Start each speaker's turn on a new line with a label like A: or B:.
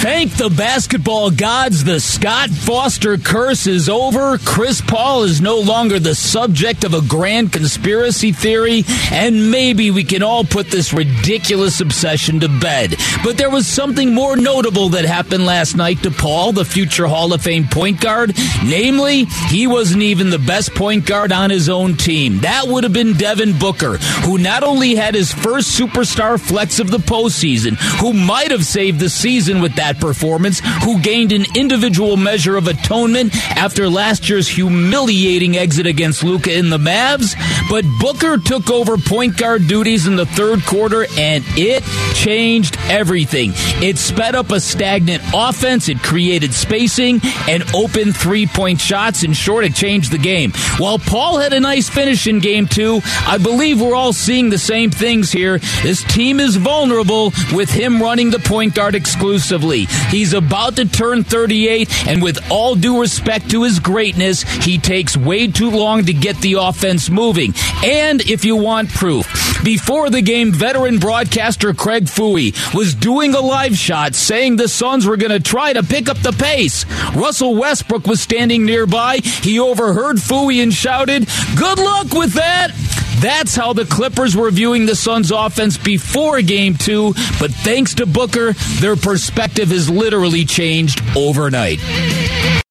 A: Thank the basketball gods. The Scott Foster curse is over. Chris Paul is no longer the subject of a grand conspiracy theory, and maybe we can all put this ridiculous obsession to bed. But there was something more notable that happened last night to Paul, the future Hall of Fame point guard. Namely, he wasn't even the best point guard on his own team. That would have been Devin Booker, who not only had his first superstar flex of the postseason, who might have saved the season with that performance, who gained an individual measure of atonement after last year's humiliating exit against Luka in the Mavs. But Booker took over point guard duties in the third quarter, and it changed everything. It sped up a stagnant offense, it created spacing and open three point shots. In short, it changed the game. While Paul had a nice finish in game two, I believe we're all seeing the same things here. This team is vulnerable with him running the point guard He's about to turn 38, and with all due respect to his greatness, he takes way too long to get the offense moving. And if you want proof, before the game, veteran broadcaster Craig Fouhy was doing a live shot saying the Suns were going to try to pick up the pace. Russell Westbrook was standing nearby. He overheard Fouhy and shouted, Good luck with that! That's how the Clippers were viewing the Suns' offense before game two, but thanks to Booker, their perspective has literally changed overnight.